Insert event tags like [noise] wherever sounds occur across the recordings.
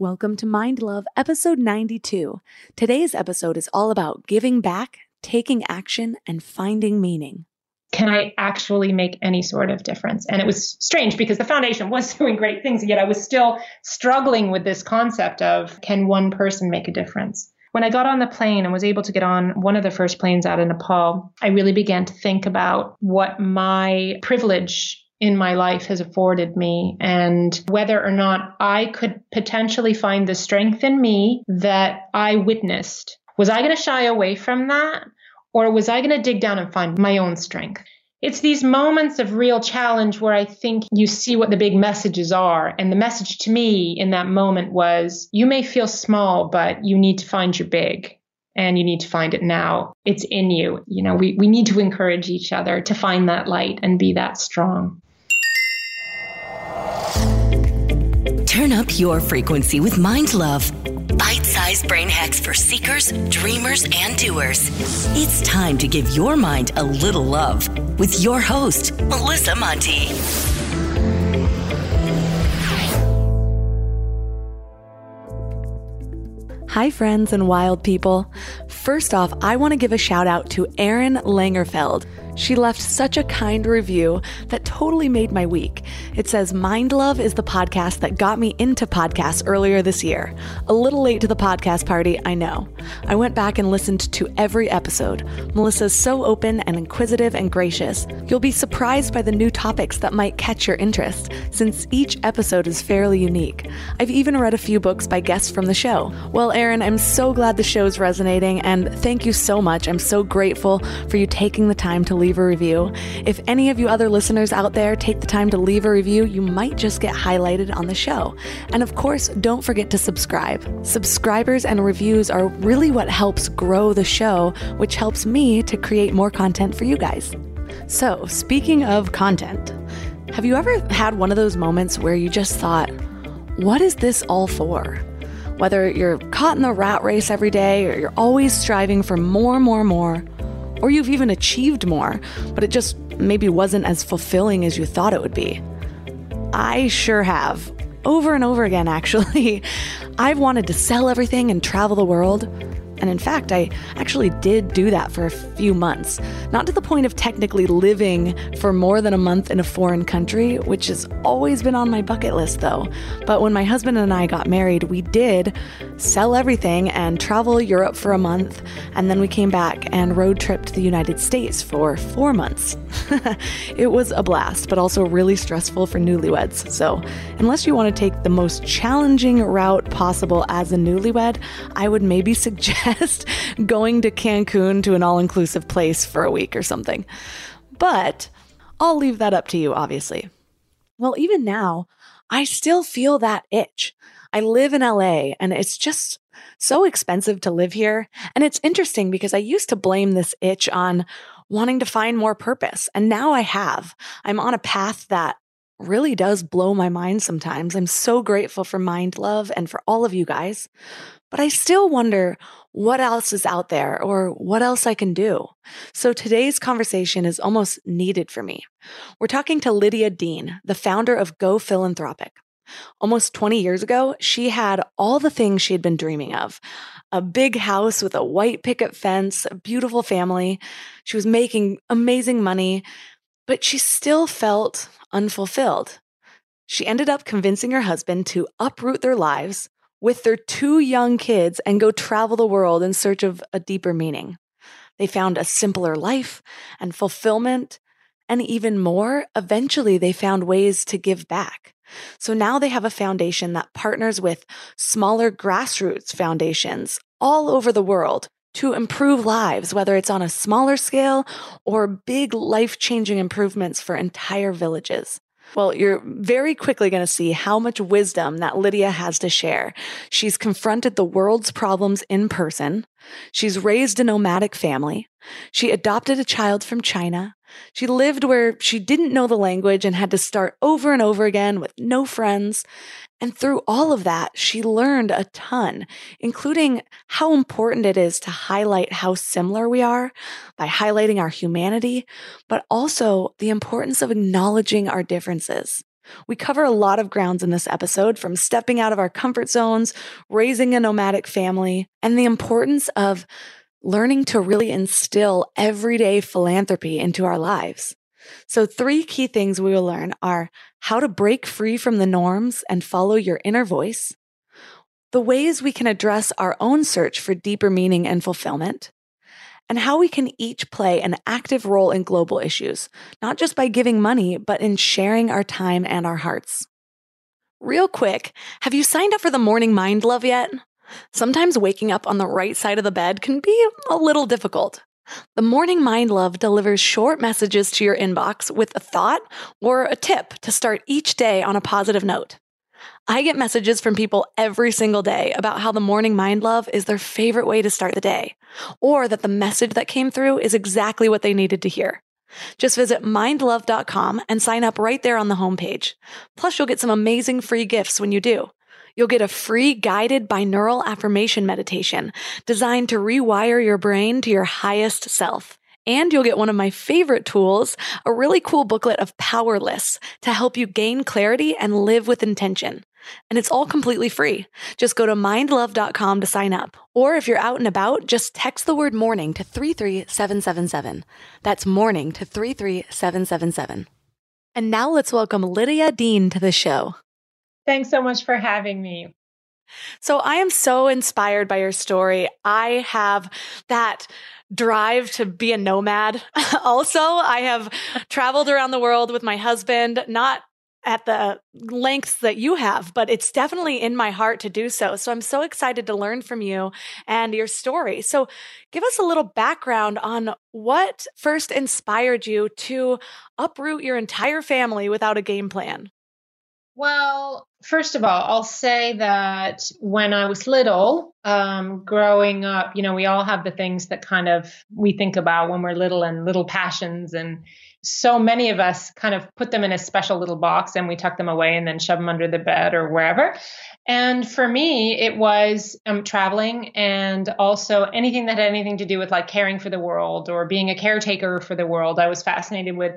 Welcome to Mind Love, episode 92. Today's episode is all about giving back, taking action, and finding meaning. Can I actually make any sort of difference? And it was strange because the foundation was [laughs] doing great things, yet I was still struggling with this concept of can one person make a difference? When I got on the plane and was able to get on one of the first planes out of Nepal, I really began to think about what my privilege in my life has afforded me and whether or not I could potentially find the strength in me that I witnessed. Was I going to shy away from that? Or was I going to dig down and find my own strength? It's these moments of real challenge where I think you see what the big messages are. And the message to me in that moment was you may feel small, but you need to find your big and you need to find it now. It's in you. You know, we, we need to encourage each other to find that light and be that strong. Up your frequency with Mind Love. Bite sized brain hacks for seekers, dreamers, and doers. It's time to give your mind a little love with your host, Melissa Monte. Hi, friends and wild people. First off, I want to give a shout out to Aaron Langerfeld. She left such a kind review that totally made my week. It says, Mind Love is the podcast that got me into podcasts earlier this year. A little late to the podcast party, I know. I went back and listened to every episode. Melissa's so open and inquisitive and gracious. You'll be surprised by the new topics that might catch your interest, since each episode is fairly unique. I've even read a few books by guests from the show. Well, Aaron, I'm so glad the show's resonating, and thank you so much. I'm so grateful for you taking the time to leave a review. If any of you other listeners out there take the time to leave a review, you might just get highlighted on the show. And of course, don't forget to subscribe. Subscribers and reviews are really what helps grow the show, which helps me to create more content for you guys. So, speaking of content, have you ever had one of those moments where you just thought, what is this all for? Whether you're caught in the rat race every day or you're always striving for more, more, more, or you've even achieved more, but it just maybe wasn't as fulfilling as you thought it would be. I sure have. Over and over again, actually. [laughs] I've wanted to sell everything and travel the world. And in fact, I actually did do that for a few months. Not to the point of technically living for more than a month in a foreign country, which has always been on my bucket list though. But when my husband and I got married, we did sell everything and travel Europe for a month. And then we came back and road tripped the United States for four months. [laughs] it was a blast, but also really stressful for newlyweds. So, unless you want to take the most challenging route possible as a newlywed, I would maybe [laughs] suggest suggest [laughs] going to Cancun to an all inclusive place for a week or something. But I'll leave that up to you, obviously. Well, even now, I still feel that itch. I live in LA and it's just so expensive to live here. And it's interesting because I used to blame this itch on wanting to find more purpose. And now I have. I'm on a path that really does blow my mind sometimes. I'm so grateful for Mind Love and for all of you guys. But I still wonder what else is out there or what else I can do. So today's conversation is almost needed for me. We're talking to Lydia Dean, the founder of Go Philanthropic. Almost 20 years ago, she had all the things she had been dreaming of a big house with a white picket fence, a beautiful family. She was making amazing money, but she still felt unfulfilled. She ended up convincing her husband to uproot their lives, with their two young kids and go travel the world in search of a deeper meaning. They found a simpler life and fulfillment, and even more, eventually they found ways to give back. So now they have a foundation that partners with smaller grassroots foundations all over the world to improve lives, whether it's on a smaller scale or big life changing improvements for entire villages. Well, you're very quickly going to see how much wisdom that Lydia has to share. She's confronted the world's problems in person. She's raised a nomadic family. She adopted a child from China. She lived where she didn't know the language and had to start over and over again with no friends. And through all of that, she learned a ton, including how important it is to highlight how similar we are by highlighting our humanity, but also the importance of acknowledging our differences. We cover a lot of grounds in this episode from stepping out of our comfort zones, raising a nomadic family, and the importance of learning to really instill everyday philanthropy into our lives. So, three key things we will learn are how to break free from the norms and follow your inner voice, the ways we can address our own search for deeper meaning and fulfillment, and how we can each play an active role in global issues, not just by giving money, but in sharing our time and our hearts. Real quick, have you signed up for the Morning Mind Love yet? Sometimes waking up on the right side of the bed can be a little difficult. The Morning Mind Love delivers short messages to your inbox with a thought or a tip to start each day on a positive note. I get messages from people every single day about how the Morning Mind Love is their favorite way to start the day, or that the message that came through is exactly what they needed to hear. Just visit mindlove.com and sign up right there on the homepage. Plus, you'll get some amazing free gifts when you do. You'll get a free guided binaural affirmation meditation designed to rewire your brain to your highest self. And you'll get one of my favorite tools, a really cool booklet of power lists to help you gain clarity and live with intention. And it's all completely free. Just go to mindlove.com to sign up. Or if you're out and about, just text the word morning to 33777. That's morning to 33777. And now let's welcome Lydia Dean to the show. Thanks so much for having me. So I am so inspired by your story. I have that drive to be a nomad. [laughs] also, I have traveled around the world with my husband, not at the lengths that you have, but it's definitely in my heart to do so. So I'm so excited to learn from you and your story. So give us a little background on what first inspired you to uproot your entire family without a game plan. Well, first of all, I'll say that when I was little, um, growing up, you know, we all have the things that kind of we think about when we're little and little passions. And so many of us kind of put them in a special little box and we tuck them away and then shove them under the bed or wherever. And for me, it was um, traveling and also anything that had anything to do with like caring for the world or being a caretaker for the world. I was fascinated with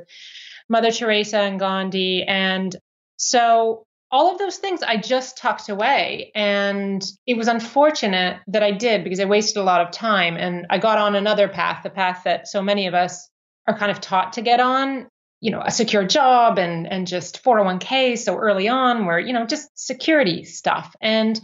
Mother Teresa and Gandhi. And so all of those things I just tucked away. And it was unfortunate that I did because I wasted a lot of time and I got on another path, the path that so many of us are kind of taught to get on, you know, a secure job and and just 401k so early on where, you know, just security stuff. And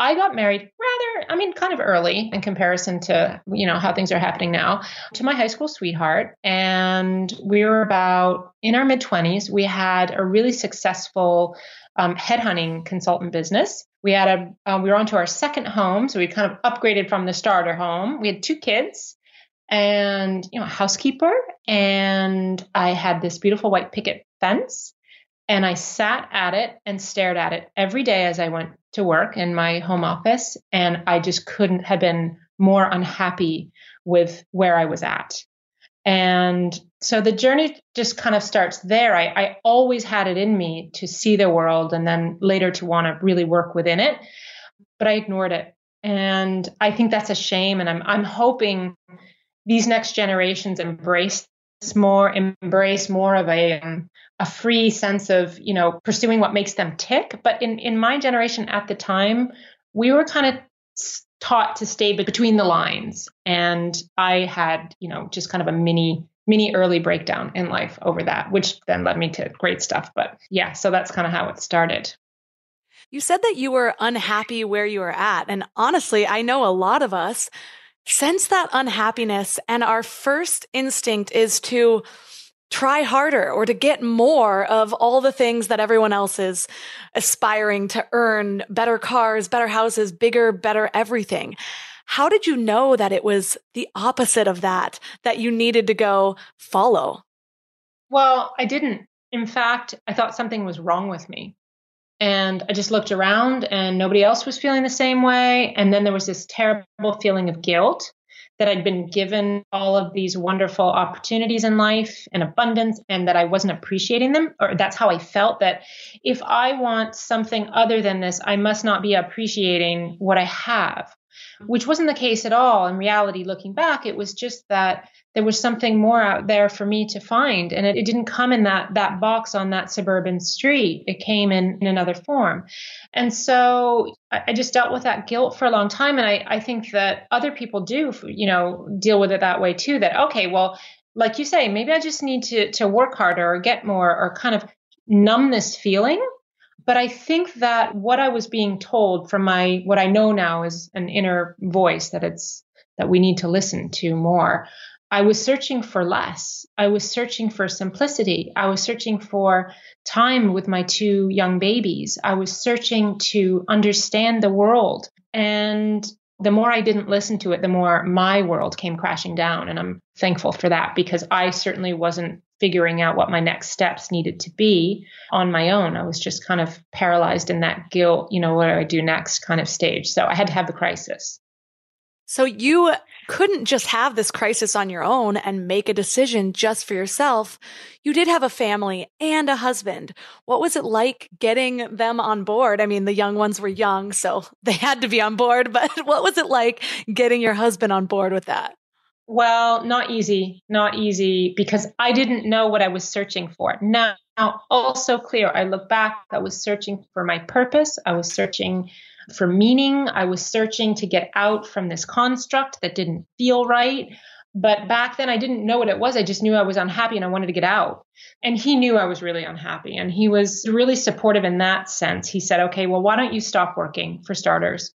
I got married rather, I mean, kind of early in comparison to, you know, how things are happening now to my high school sweetheart. And we were about in our mid 20s. We had a really successful um, headhunting consultant business. We had a, uh, we were onto our second home. So we kind of upgraded from the starter home. We had two kids and, you know, a housekeeper. And I had this beautiful white picket fence and I sat at it and stared at it every day as I went to work in my home office. And I just couldn't have been more unhappy with where I was at. And so the journey just kind of starts there. I, I always had it in me to see the world and then later to want to really work within it, but I ignored it. And I think that's a shame. And I'm, I'm hoping these next generations embrace more embrace more of a um, a free sense of you know pursuing what makes them tick. But in in my generation at the time we were kind of taught to stay between the lines. And i had you know just kind of a mini mini early breakdown in life over that which then led me to great stuff. But yeah so that's kind of how it started. You said that you were unhappy where you were at. And honestly i know a lot of us sense that unhappiness. And our first instinct is to try harder or to get more of all the things that everyone else is aspiring to earn better cars, better houses, bigger, better everything. How did you know that it was the opposite of that, that you needed to go follow? Well, I didn't in fact, I thought something was wrong with me. And I just looked around and nobody else was feeling the same way. And then there was this terrible feeling of guilt that I'd been given all of these wonderful opportunities in life and abundance and that I wasn't appreciating them. Or that's how I felt that if I want something other than this, I must not be appreciating what I have, Mm-hmm. which wasn't the case at all. In reality, looking back, it was just that there was something more out there for me to find and it, it, didn't come in that that box on that suburban street. It came in, in another form. And so I, I, just dealt with that guilt for a long time and I, I think that other people do you know deal with it that way too that okay well like you say maybe i just need to to work harder or get more or kind of numb this feeling but i think that what i was being told from my what i know now is an inner voice that it's that we need to listen to more I was searching for less. I was searching for simplicity. I was searching for time with my two young babies. I was searching to understand the world. And the more I didn't listen to it, the more my world came crashing down. And I'm thankful for that because I certainly wasn't figuring out what my next steps needed to be on my own. I was just kind of paralyzed in that guilt, you know, what do I do next kind of stage. So I had to have the crisis. So you couldn't just have this crisis on your own and make a decision just for yourself. You did have a family and a husband. What was it like getting them on board? I mean, the young ones were young, so [laughs] they had to be on board, but [laughs] what was it like getting your husband on board with that? Well, not easy, not easy because I didn't know what I was searching for. Now, now also clear, I look back, I was searching for my purpose. I was searching for meaning. I was searching to get out from this construct that didn't feel right. But back then, I didn't know what it was. I just knew I was unhappy and I wanted to get out. And he knew I was really unhappy. And he was really supportive in that sense. He said, okay, well, why don't you stop working for starters?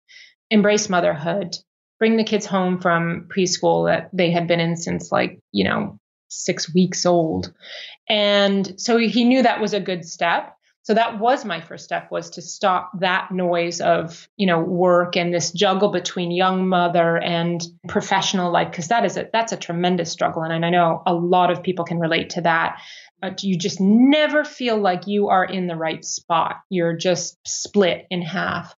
Embrace motherhood, bring the kids home from preschool that they had been in since like, you know, six weeks old. And so he knew that was a good step. So that was my first step was to stop that noise of you know work and this juggle between young mother and professional life because that is a that's a tremendous struggle. And i know a lot of people can relate to that. But you just never feel like you are in the right spot. You're just split in half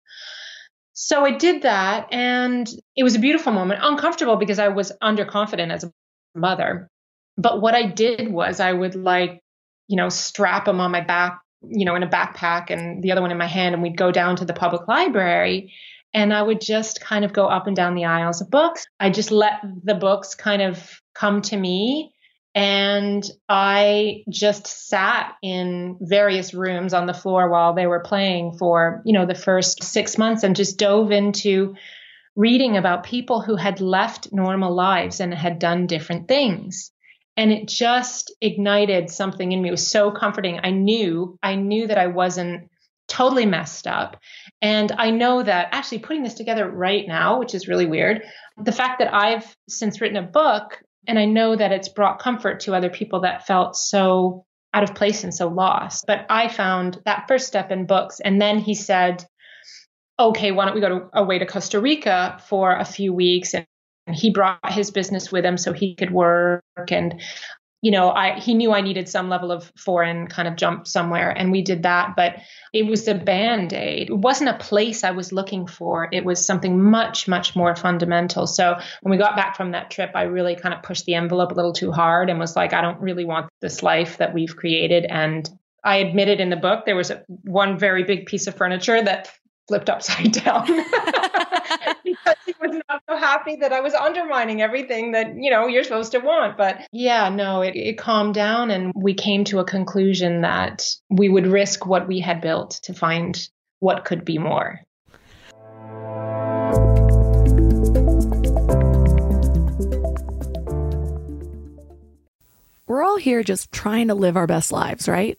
so i did that and it was a beautiful moment uncomfortable because i was underconfident as a mother but what i did was i would like you know strap them on my back you know, in a backpack and the other one in my hand, and we'd go down to the public library. And I would just kind of go up and down the aisles of books. I just let the books kind of come to me. And I just sat in various rooms on the floor while they were playing for, you know, the first six months and just dove into reading about people who had left normal lives and had done different things and it just ignited something in me. It was so comforting. I knew, I knew that I wasn't totally messed up. And I know that actually putting this together right now, which is really weird, the fact that I've since written a book and I know that it's brought comfort to other people that felt so out of place and so lost. But I found that first step in books. And then he said, okay, why don't we go to, away to Costa Rica for a few weeks and he brought his business with him so he could work and you know i he knew i needed some level of foreign kind of jump somewhere and we did that but it was a band-aid. It wasn't a place i was looking for. It was something much much more fundamental. So when we got back from that trip i really kind of pushed the envelope a little too hard and was like i don't really want this life that we've created. And i admitted in the book there was a, one very big piece of furniture that flipped upside [laughs] down. [laughs] Because was not so happy that I was undermining everything that, you know, you're supposed to want. But yeah, no, it, it calmed down and we came to a conclusion that we would risk what we had built to find what could be more. We're all here just trying to live our best lives, right?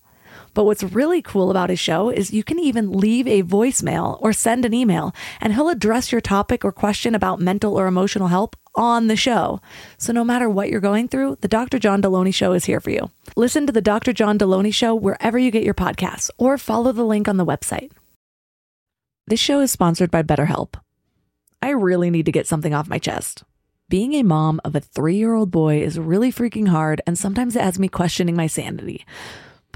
But what's really cool about his show is you can even leave a voicemail or send an email, and he'll address your topic or question about mental or emotional help on the show. So no matter what you're going through, the Dr. John Delony Show is here for you. Listen to the Dr. John Delony Show wherever you get your podcasts or follow the link on the website. This show is sponsored by BetterHelp. I really need to get something off my chest. Being a mom of a three year old boy is really freaking hard, and sometimes it has me questioning my sanity.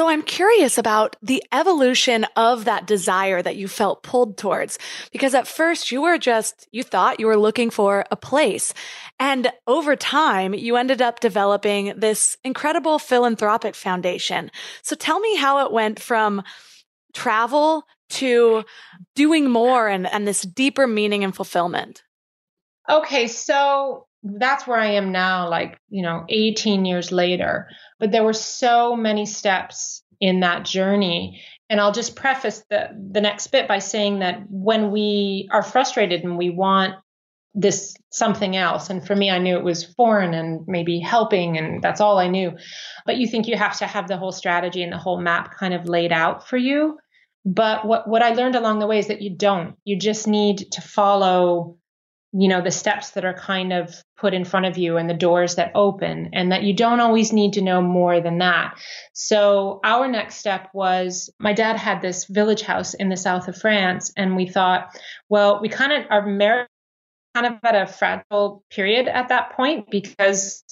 So I'm curious about the evolution of that desire that you felt pulled towards. Because at first you were just, you thought you were looking for a place. And over time, you ended up developing this incredible philanthropic foundation. So tell me how it went from travel to doing more and, and this deeper meaning and fulfillment. Okay. So that's where I am now, like, you know, 18 years later. But there were so many steps in that journey. And I'll just preface the, the next bit by saying that when we are frustrated and we want this something else, and for me, I knew it was foreign and maybe helping, and that's all I knew. But you think you have to have the whole strategy and the whole map kind of laid out for you. But what, what I learned along the way is that you don't. You just need to follow you know the steps that are kind of put in front of you and the doors that open and that you don't always need to know more than that so our next step was my dad had this village house in the south of france and we thought well we kind of are married kind of at a fragile period at that point because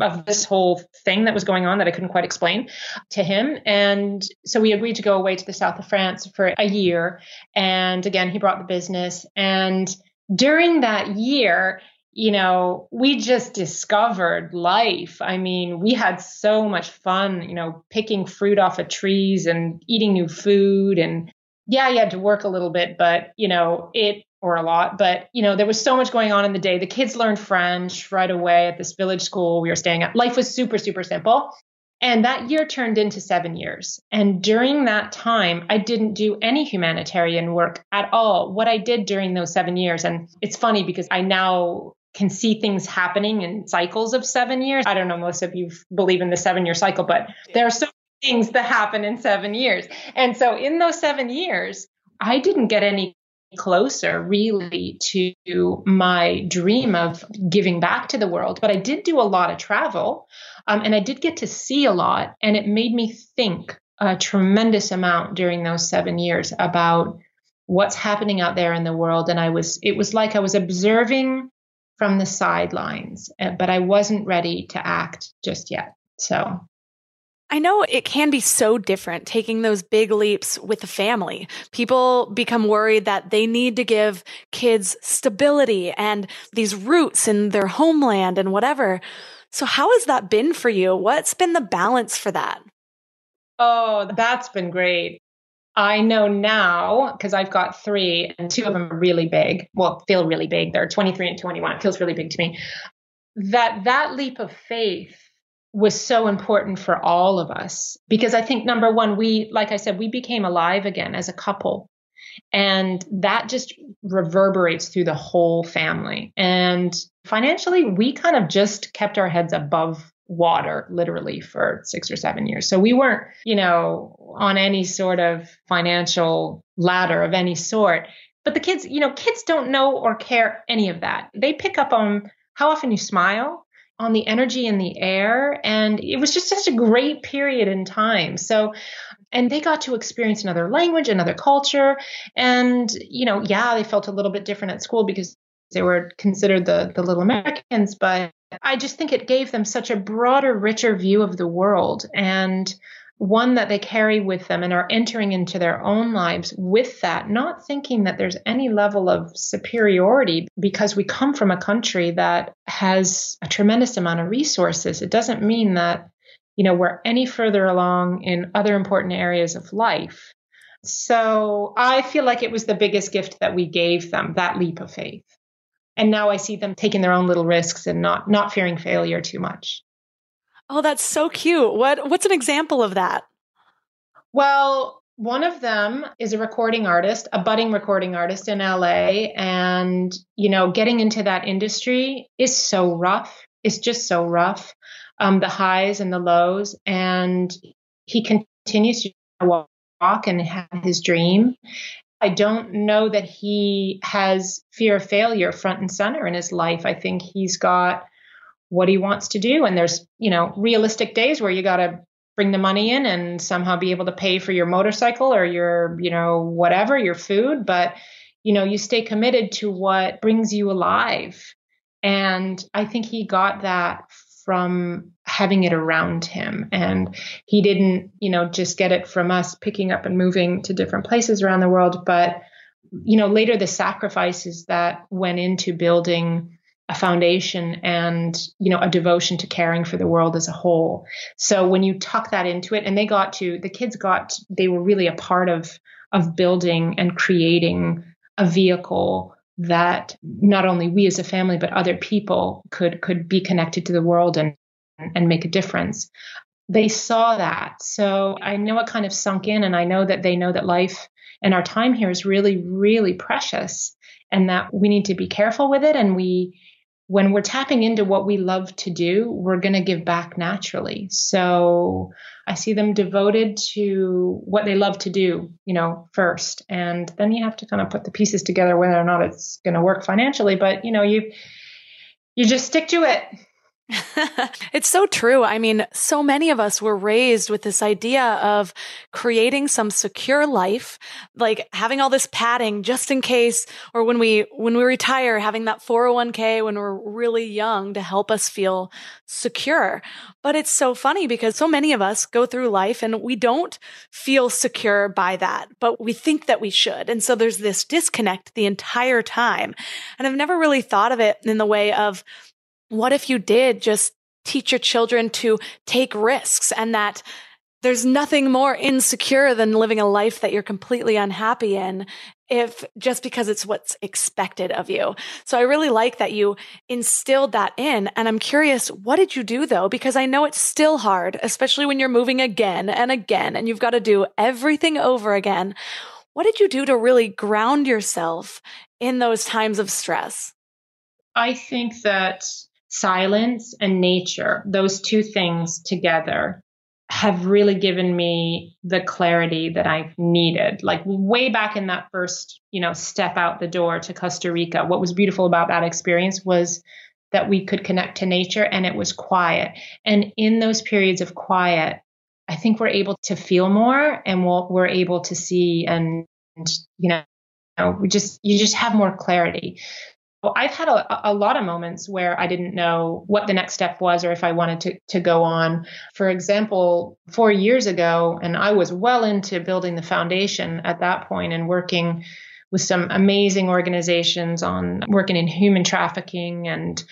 of this whole thing that was going on that I couldn't quite explain to him. And so we agreed to go away to the south of France for a year. And again, he brought the business. And during that year, you know, we just discovered life. I mean, we had so much fun, you know, picking fruit off of trees and eating new food. And yeah, you had to work a little bit, but, you know, it, or a lot, but, you know, there was so much going on in the day. The kids learned French right away at this village school we were staying at. Life was super, super simple. And that year turned into seven years. And during that time, I didn't do any humanitarian work at all. What I did during those seven years, and it's funny because I now can see things happening in cycles of seven years. I don't know, most of you believe in the seven year cycle, but there are so many things that happen in seven years. And so in those seven years, I didn't get any closer really to my dream of giving back to the world. But I did do a lot of travel um, and I did get to see a lot. And it made me think a tremendous amount during those seven years about what's happening out there in the world. And I was, it was like I was observing from the sidelines, eh, but I wasn't ready to act just yet. So I know it can be so different taking those big leaps with the family. People become worried that they need to give kids stability and these roots in their homeland and whatever. So, how has that been for you? What's been the balance for that? Oh, that's been great. I know now because I've got three, and two of them are really big. Well, feel really big. They're 23 and 21. It feels really big to me. That that leap of faith was so important for all of us because I think number one, we, like I said, we became alive again as a couple. And that just reverberates through the whole family. And financially, we kind of just kept our heads above water literally for six or seven years. So we weren't, you know, on any sort of financial ladder of any sort. But the kids, you know, kids don't know or care any of that. They pick up on how often you smile, on the energy in the air. And it was just such a great period in time. So, and they got to experience another language, another culture. And, you know, yeah, they felt a little bit different at school because they were considered the, the little Americans, but I just think it gave them such a broader, richer view of the world and one that they carry with them and are entering into their own lives with that, not thinking that there's any level of superiority because we come from a country that has a tremendous amount of resources. It doesn't mean that, you know, we're any further along in other important areas of life. So I feel like it was the biggest gift that we gave them, that leap of faith and now I see them taking their own little risks and not not fearing failure too much. Oh, that's so cute. What what's an example of that? Well, one of them is a recording artist, a budding recording artist in LA and you know, getting into that industry is so rough. It's just so rough. Um, the highs and the lows and he continues to walk and have his dream I don't know that he has fear of failure front and center in his life. I think he's got what he wants to do. And there's, you know, realistic days where you got to bring the money in and somehow be able to pay for your motorcycle or your, you know, whatever, your food. But, you know, you stay committed to what brings you alive. And I think he got that from having it around him. And he didn't, you know, just get it from us picking up and moving to different places around the world, but, you know, later the sacrifices that went into building a foundation and you know a devotion to caring for the world as a whole. So when you tuck that into it and they got to the kids got they were really a part of of building and creating a vehicle that not only we as a family but other people could could be connected to the world and and make a difference. They saw that. So i know it kind of sunk in and i know that they know that life and our time here is really really precious and that we need to be careful with it and we when we're tapping into what we love to do, we're going to give back naturally. So I see them devoted to what they love to do, you know, first. And then you have to kind of put the pieces together whether or not it's going to work financially, but you know, you you just stick to it. [laughs] it's so true. I mean, so many of us were raised with this idea of creating some secure life, like having all this padding just in case, or when we, when we retire, having that 401k when we're really young to help us feel secure. But it's so funny because so many of us go through life and we don't feel secure by that, but we think that we should. And so there's this disconnect the entire time. And I've never really thought of it in the way of, what if you did just teach your children to take risks and that there's nothing more insecure than living a life that you're completely unhappy in if just because it's what's expected of you. So I really like that you instilled that in. And I'm curious, what did you do though? Because I know it's still hard, especially when you're moving again and again and you've got to do everything over again. What did you do to really ground yourself in those times of stress? I think that silence and nature, those two things together have really given me the clarity that I've needed. Like way back in that first, you know, step out the door to Costa Rica, what was beautiful about that experience was that we could connect to nature and it was quiet. And in those periods of quiet, I think we're able to feel more and we we are able to see and, you know, we just you just have more clarity. Well, I've had a, a, lot of moments where I didn't know what the next step was or if I wanted to, to go on. For example, four years ago, and I was well into building the foundation at that point and working with some amazing organizations on working in human trafficking and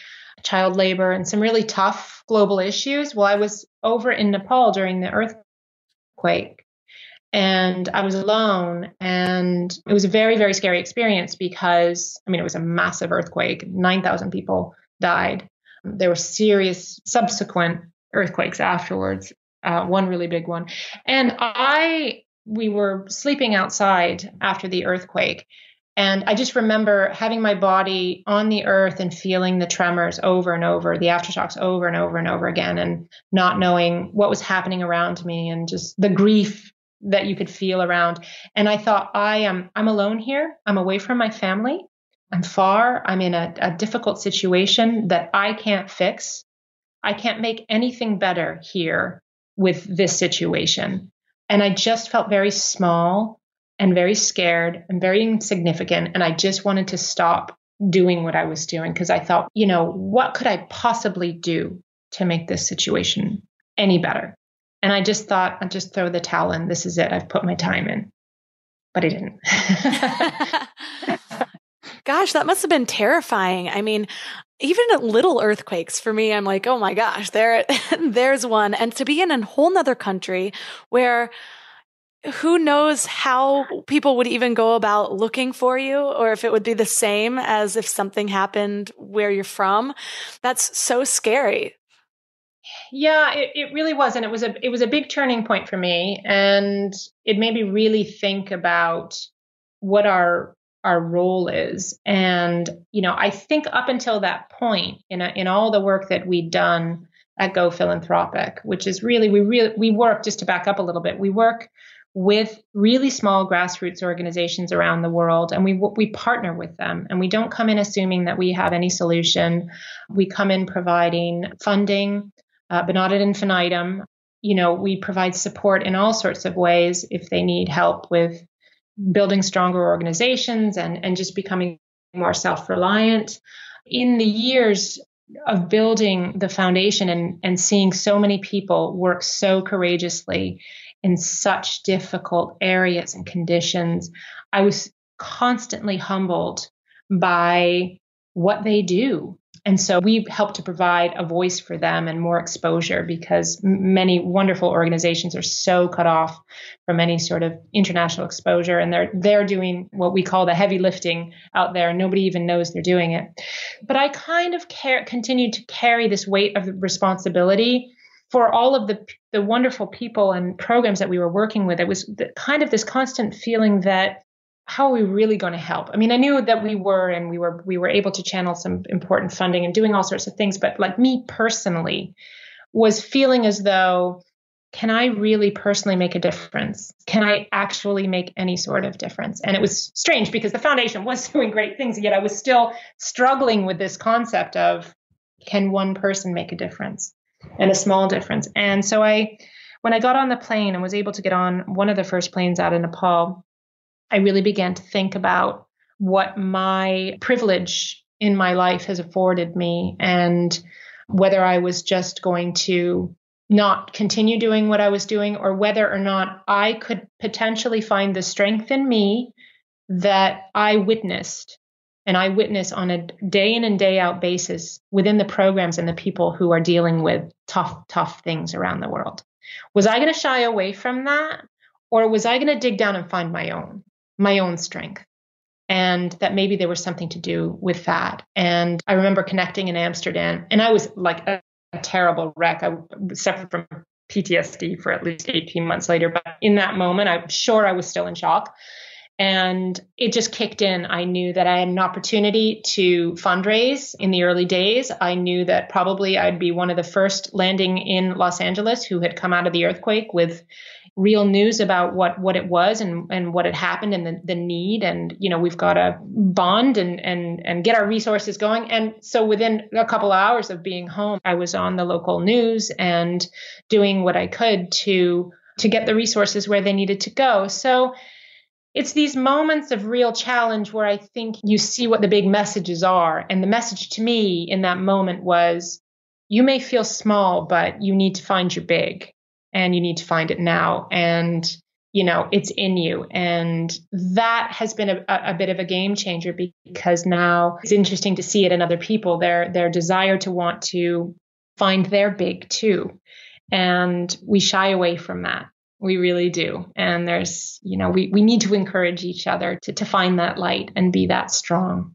child labor and some really tough global issues. Well, I was over in Nepal during the earthquake and I was alone. And it was a very, very scary experience because, I mean, it was a massive earthquake. 9,000 people died. There were serious subsequent earthquakes afterwards, uh, one really big one. And I we were sleeping outside after the earthquake. And I just remember having my body on the earth and feeling the tremors over and over, the aftershocks over and over and over again, and not knowing what was happening around me and just the grief that you could feel around. And I thought, I am, I'm alone here. I'm away from my family. I'm far. I'm in a, a difficult situation that I can't fix. I can't make anything better here with this situation. And I just felt very small and very scared and very insignificant. And I just wanted to stop doing what I was doing because I thought, you know, what could I possibly do to make this situation any better? And I just thought, I'll just throw the towel in. This is it. I've put my time in. But I didn't. [laughs] Gosh, that must have been terrifying. I mean, even little earthquakes for me, I'm like, oh my gosh, there, [laughs] there's one. And to be in a whole nother country where who knows how people would even go about looking for you or if it would be the same as if something happened where you're from. That's so scary. Yeah, it, it really was. And it was a it was a big turning point for me. And it made me really think about what our our role is. And, you know, I think up until that point, in a, in all the work that we'd done at Go Philanthropic, which is really we really we work just to back up a little bit. We work with really small grassroots organizations around the world and we we partner with them and we don't come in assuming that we have any solution we come in providing funding uh, but not ad infinitum you know we provide support in all sorts of ways if they need help with building stronger organizations and and just becoming more self-reliant in the years of building the foundation and and seeing so many people work so courageously in such difficult areas and conditions. I was constantly humbled by what they do. And so we help to provide a voice for them and more exposure because many wonderful organizations are so cut off from any sort of international exposure and they're they're doing what we call the heavy lifting out there and nobody even knows they're doing it. But I kind of care, continued to carry this weight of responsibility for all of the the wonderful people and programs that we were working with, it was kind of this constant feeling that how are we really going to help? I mean, I knew that we were, and we were we were able to channel some important funding and doing all sorts of things. But like me personally, was feeling as though, can I really personally make a difference? Can I actually make any sort of difference? And it was strange because the foundation was [laughs] doing great things, yet I was still struggling with this concept of, can one person make a difference? and a small difference. And so I, when I got on the plane and was able to get on one of the first planes out of Nepal, I really began to think about what my privilege in my life has afforded me and whether I was just going to not continue doing what I was doing or whether or not I could potentially find the strength in me that I witnessed and I witness on a day in and day out basis within the programs and the people who are dealing with tough, tough things around the world. Was I going to shy away from that? Or was I going to dig down and find my own, my own strength? And that maybe there was something to do with that. And I remember connecting in Amsterdam, and I was like a, a terrible wreck. I suffered from PTSD for at least 18 months later. But in that moment, I'm sure I was still in shock. And it just kicked in. I knew that I had an opportunity to fundraise in the early days. I knew that probably I'd be one of the first landing in Los Angeles who had come out of the earthquake with real news about what what it was and and what had happened and the, the need. And you know we've got to bond and and and get our resources going. And so within a couple hours of being home I was on the local news and doing what I could to to get the resources where they needed to go. So it's these moments of real challenge where I think you see what the big messages are. And the message to me in that moment was you may feel small, but you need to find your big and you need to find it now. And, you know, it's in you. And that has been a, a bit of a game changer because now it's interesting to see it in other people, their, their desire to want to find their big too. And we shy away from that. We really do. And there's, you know, we, we need to encourage each other to, to find that light and be that strong.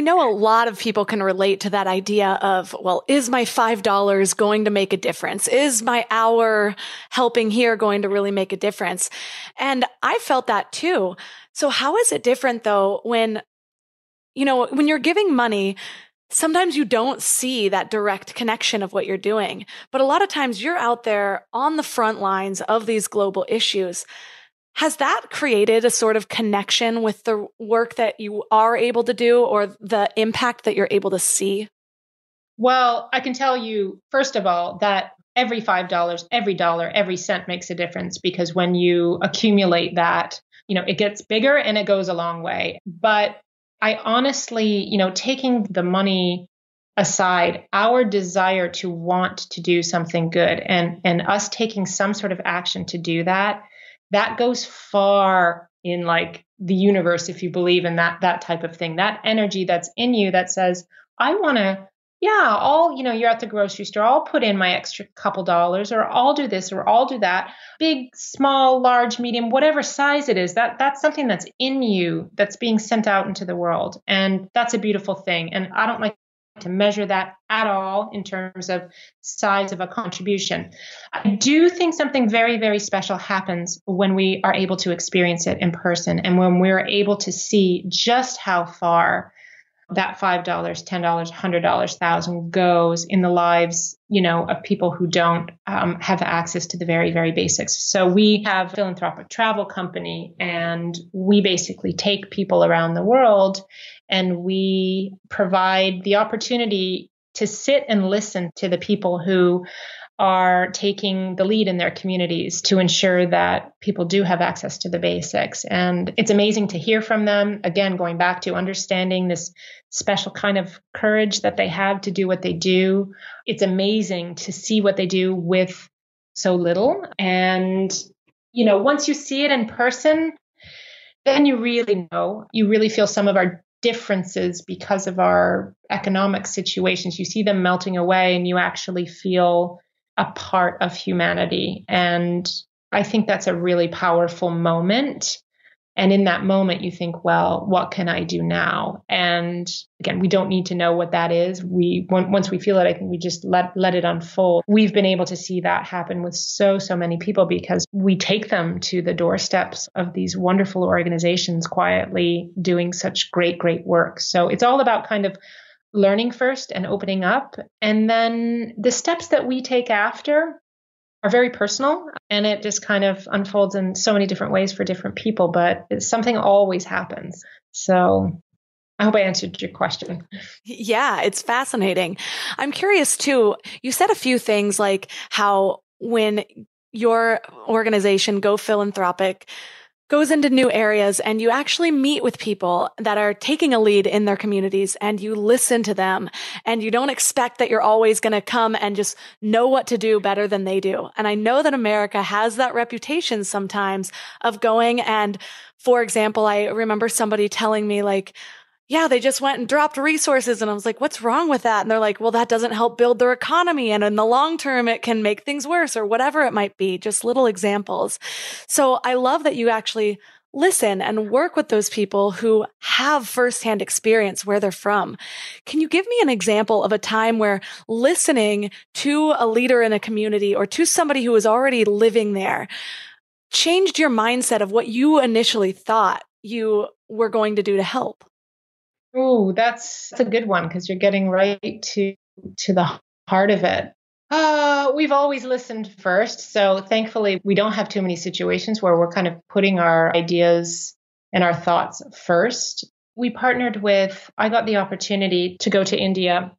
I know a lot of people can relate to that idea of, well, is my $5 going to make a difference? Is my hour helping here going to really make a difference? And I felt that too. So how is it different though when, you know, when you're giving money, sometimes you don't see that direct connection of what you're doing, but a lot of times you're out there on the front lines of these global issues. Has that created a sort of connection with the work that you are able to do or the impact that you're able to see? Well, I can tell you, first of all, that every $5, every dollar, every cent makes a difference because when you accumulate that, you know, it gets bigger and it goes a long way. But I honestly, you know, taking the money aside, our desire to want to do something good and and us taking some sort of action to do that that goes far in like the universe if you believe in that that type of thing. That energy that's in you that says i want to yeah i'll you know you're at the grocery store i'll put in my extra couple dollars or i'll do this or i'll do that. Big small large medium whatever size it is that that's something that's in you that's being sent out into the world. And that's a beautiful thing. And i don't like to measure that at all in terms of size of a contribution. I do think something very, very special happens when we are able to experience it in person and when we're able to see just how far that $5, $10, $100, 1000 goes in the lives, you know, of people who don't um, have access to the very, very basics. So we have philanthropic travel company and we basically take people around the world and we provide the opportunity to sit and listen to the people who are taking the lead in their communities to ensure that people do have access to the basics. And it's amazing to hear from them. Again, going back to understanding this special kind of courage that they have to do what they do. It's amazing to see what they do with so little. And, you know, once you see it in person, then you really know, you really feel some of our differences because of our economic situations. You see them melting away and you actually feel a part of humanity. And I think that's a really powerful moment. And in that moment, you think, well, what can I do now? And again, we don't need to know what that is. We once we feel it, I think we just let let it unfold. We've been able to see that happen with so so many people because we take them to the doorsteps of these wonderful organizations quietly doing such great great work. So it's all about kind of learning first and opening up. And then the steps that we take after are very personal and it just kind of unfolds in so many different ways for different people, but something always happens. So I hope I answered your question. Yeah, it's fascinating. I'm curious too. You said a few things like how when your organization, Go Philanthropic, goes into new areas and you actually meet with people that are taking a lead in their communities and you listen to them and you don't expect that you're always going to come and just know what to do better than they do. And I know that America has that reputation sometimes of going and, for example, I remember somebody telling me like, yeah, they just went and dropped resources. And I was like, what's wrong with that? And they're like, well, that doesn't help build their economy. And in the long term, it can make things worse or whatever it might be, just little examples. So I love that you actually listen and work with those people who have firsthand experience where they're from. Can you give me an example of a time where listening to a leader in a community or to somebody who is already living there changed your mindset of what you initially thought you were going to do to help? Oh, that's, that's a good one because you're getting right to to the heart of it. Uh, we've always listened first. So thankfully, we don't have too many situations where we're kind of putting our ideas and our thoughts first. We partnered with, I got the opportunity to go to India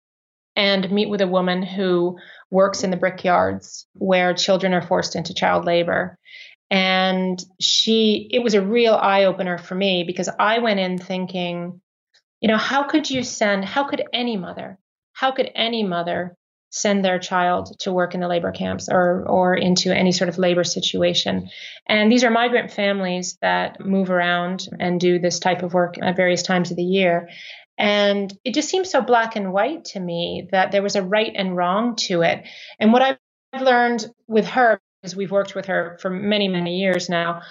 and meet with a woman who works in the brickyards where children are forced into child labor. And she, it was a real eye opener for me because I went in thinking, you know, how could you send, how could any mother, how could any mother send their child to work in the labor camps or or into any sort of labor situation. And these are migrant families that move around and do this type of work at various times of the year. And it just seems so black and white to me that there was a right and wrong to it. And what I've learned with her, is we've worked with her for many, many years now,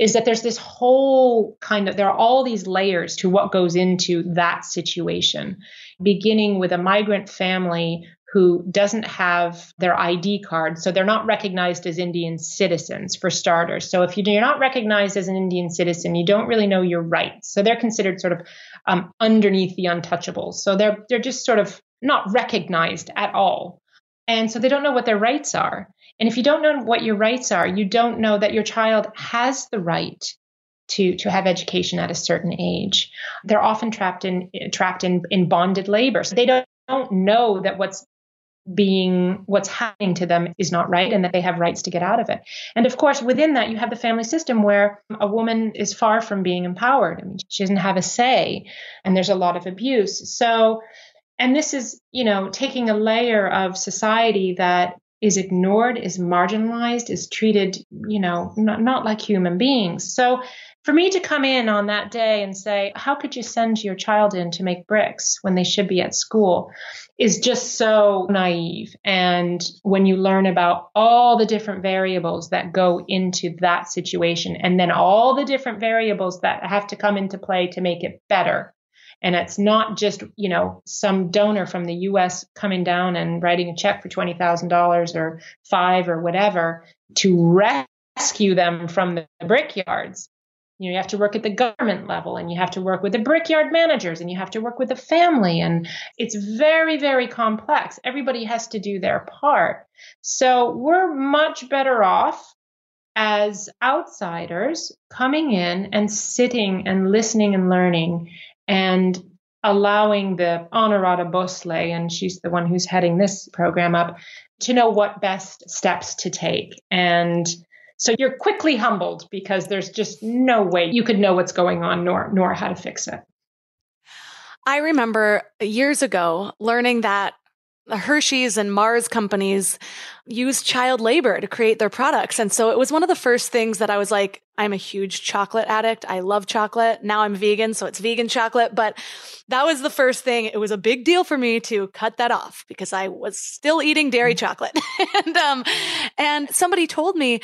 is that there's this whole kind of, there are all these layers to what goes into that situation, beginning with a migrant family who doesn't have their ID card. So they're not recognized as Indian citizens, for starters. So if you're not recognized as an Indian citizen, you don't really know your rights. So they're considered sort of um, underneath the untouchables. So they're they're just sort of not recognized at all. And so they don't know what their rights are. And if you don't know what your rights are, you don't know that your child has the right to to have education at a certain age. They're often trapped in trapped in in bonded labor. So they don't don't know that what's being what's happening to them is not right and that they have rights to get out of it. And of course, within that, you have the family system where a woman is far from being empowered. I mean, she doesn't have a say and there's a lot of abuse. So, and this is, you know, taking a layer of society that is ignored, is marginalized, is treated, you know, not, not like human beings. So, for me to come in on that day and say, How could you send your child in to make bricks when they should be at school? is just so naive. And when you learn about all the different variables that go into that situation, and then all the different variables that have to come into play to make it better. And it's not just, you know, some donor from the US coming down and writing a check for $20,000 or five or whatever to rescue them from the brickyards. You know you have to work at the government level and you have to work with the brickyard managers and you have to work with the family. And it's very very complex. Everybody has to do their part. So we're much better off as outsiders coming in and sitting and listening and learning and allowing the Honorata Bosley, and she's the one who's heading this program up, to know what best steps to take. And so you're quickly humbled because there's just no way you could know what's going on nor nor how to fix it. I remember years ago learning that the Hershey's and Mars companies use child labor to create their products. And so it was one of the first things that I was like, I'm a huge chocolate addict. I love chocolate. Now I'm vegan, so it's vegan chocolate. But that was the first thing. It was a big deal for me to cut that off because I was still eating dairy mm-hmm. chocolate. [laughs] and, um, and somebody told me,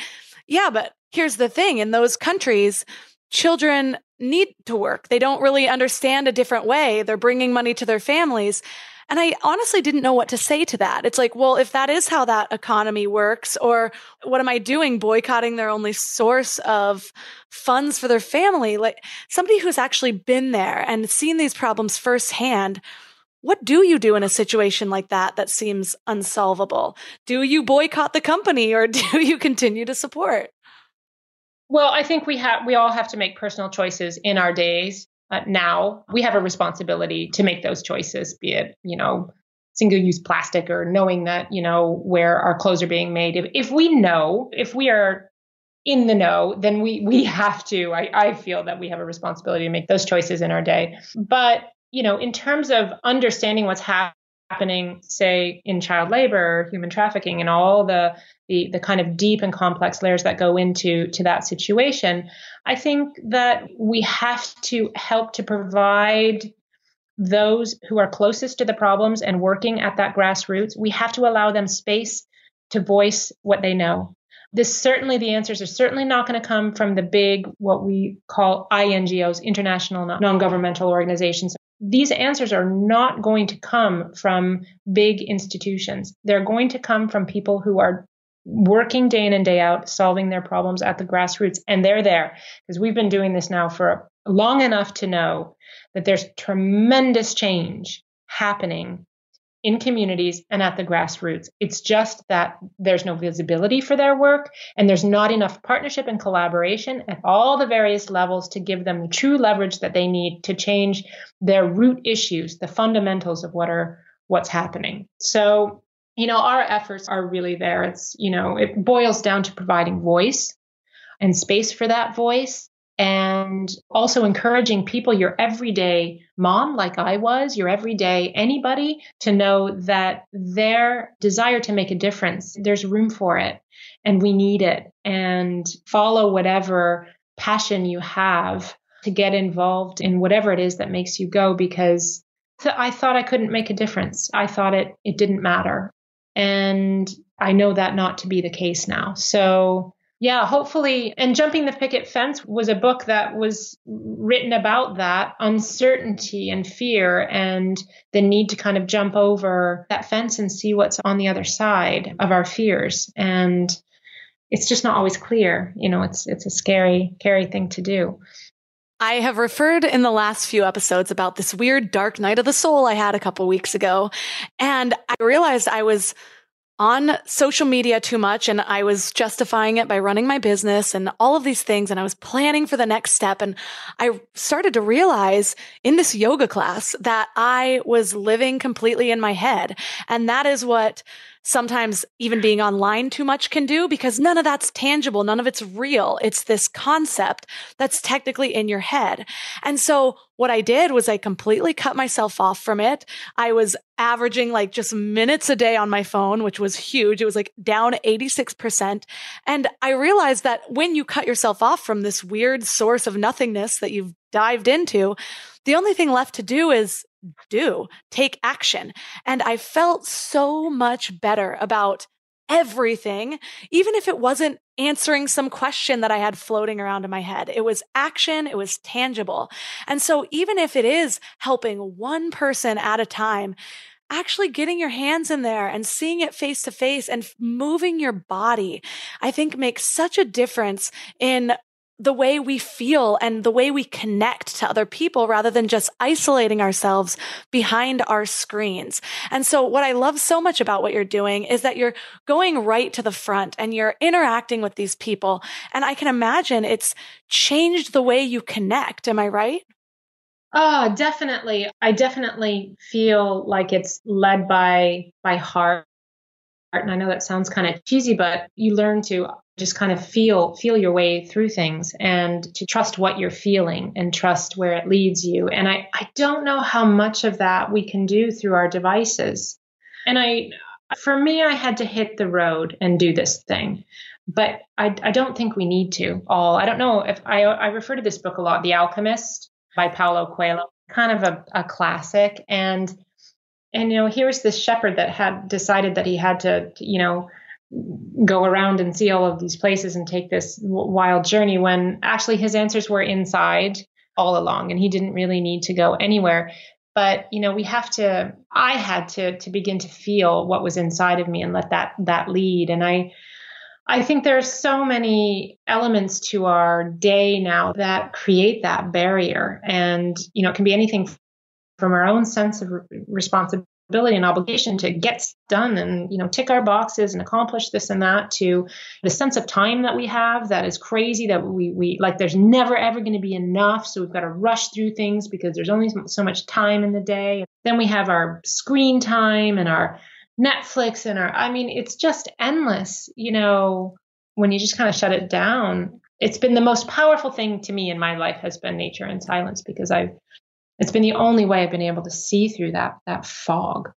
yeah, but here's the thing in those countries, children need to work. They don't really understand a different way. They're bringing money to their families. And I honestly didn't know what to say to that. It's like, well, if that is how that economy works, or what am I doing boycotting their only source of funds for their family? Like somebody who's actually been there and seen these problems firsthand, what do you do in a situation like that that seems unsolvable? Do you boycott the company or [laughs] do you continue to support? Well, I think we have we all have to make personal choices in our days. Uh, now we have a responsibility to make those choices, be it you know single use plastic or knowing that you know where our clothes are being made. If, if we know, if we are in the know, then we we [laughs] have to. I, I feel that we have a responsibility to make those choices in our day. But you know, in terms of understanding what's happening, say in child labor, human trafficking, and all the, the the kind of deep and complex layers that go into to that situation, I think that we have to help to provide those who are closest to the problems and working at that grassroots. We have to allow them space to voice what they know this certainly the answers are certainly not going to come from the big what we call INGOs, international non-governmental organizations these answers are not going to come from big institutions. They're going to come from people who are working day in and day out, solving their problems at the grassroots. And they're there because we've been doing this now for long enough to know that there's tremendous change happening in communities and at the grassroots. It's just that there's no visibility for their work and there's not enough partnership and collaboration at all the various levels to give them the true leverage that they need to change their root issues, the fundamentals of what are what's happening. So, you know, our efforts are really there. It's, you know, it boils down to providing voice and space for that voice and also encouraging people, your everyday mom, like I was, your everyday anybody, to know that their desire to make a difference, there's room for it and we need it. And follow whatever passion you have to get involved in whatever it is that makes you go because I thought I couldn't make a difference. I thought it, it didn't matter. And I know that not to be the case now. So yeah, hopefully. And Jumping the Picket Fence was a book that was written about that uncertainty and fear and the need to kind of jump over that fence and see what's on the other side of our fears. And it's just not always clear. You know, it's it's a scary, scary thing to do. I have referred in the last few episodes about this weird dark night of the soul I had a couple weeks ago. And I realized I was on social media too much and I was justifying it by running my business and all of these things. And I was planning for the next step. And I started to realize in this yoga class that I was living completely in my head. And that is what sometimes even being online too much can do because none of that's tangible. None of it's real. It's this concept that's technically in your head. And so what I did was I completely cut myself off from it. I was averaging like just minutes a day on my phone, which was huge. It was like down 86%. And I realized that when you cut yourself off from this weird source of nothingness that you've dived into, the only thing left to do is do, take action. And I felt so much better about everything, even if it wasn't answering some question that I had floating around in my head. It was action. It was tangible. And so even if it is helping one person at a time, actually getting your hands in there and seeing it face to face and moving your body, I think makes such a difference in the way we feel and the way we connect to other people rather than just isolating ourselves behind our screens. And so what I love so much about what you're doing is that you're going right to the front and you're interacting with these people. And I can imagine it's changed the way you connect. Am I right? Oh, definitely. I definitely feel like it's led by by heart. And I know that sounds kind of cheesy, but you learn to just kind of feel feel your way through things and to trust what you're feeling and trust where it leads you. And i i don't know how much of that we can do through our devices. And i for me i had to hit the road and do this thing but i i don't think we need to all. I don't know if i i refer to this book a lot the alchemist by paulo coelho kind of a, a classic. And and you know here's this shepherd that had decided that he had to you know go around and see all of these places and take this wild journey when actually his answers were inside all along and he didn't really need to go anywhere. But you know we have to i had to to begin to feel what was inside of me and let that that lead. And i i think there's so many elements to our day now that create that barrier. And you know it can be anything from our own sense of responsibility responsibility and obligation to get done and you know tick our boxes and accomplish this and that to the sense of time that we have that is crazy that we we like there's never ever going to be enough. So we've got to rush through things because there's only so much time in the day. Then we have our screen time and our Netflix and our I mean it's just endless you know when you just kind of shut it down. It's been the most powerful thing to me in my life has been nature and silence because I've it's been the only way I've been able to see through that that fog.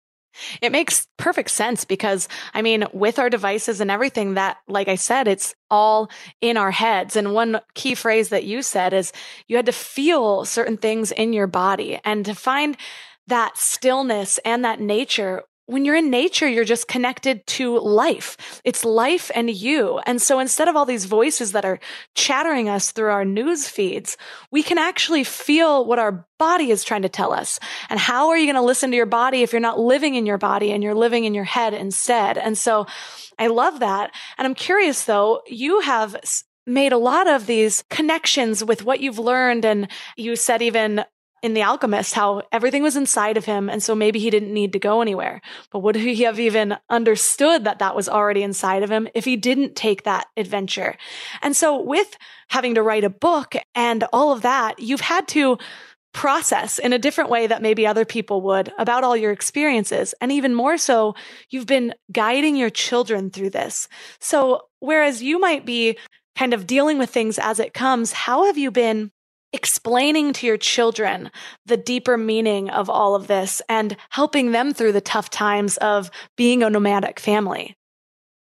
It makes perfect sense because I mean, with our devices and everything that, like I said, it's all in our heads. And one key phrase that you said is you had to feel certain things in your body and to find that stillness and that nature when you're in nature, you're just connected to life. It's life and you. And so instead of all these voices that are chattering us through our news feeds, we can actually feel what our body is trying to tell us. And how are you going to listen to your body if you're not living in your body and you're living in your head instead? And so I love that. And I'm curious though, you have made a lot of these connections with what you've learned. And you said even in The Alchemist how everything was inside of him. And so maybe he didn't need to go anywhere. But would he have even understood that that was already inside of him if he didn't take that adventure? And so with having to write a book and all of that, you've had to process in a different way that maybe other people would about all your experiences. And even more so, you've been guiding your children through this. So whereas you might be kind of dealing with things as it comes, how have you been explaining to your children the deeper meaning of all of this and helping them through the tough times of being a nomadic family?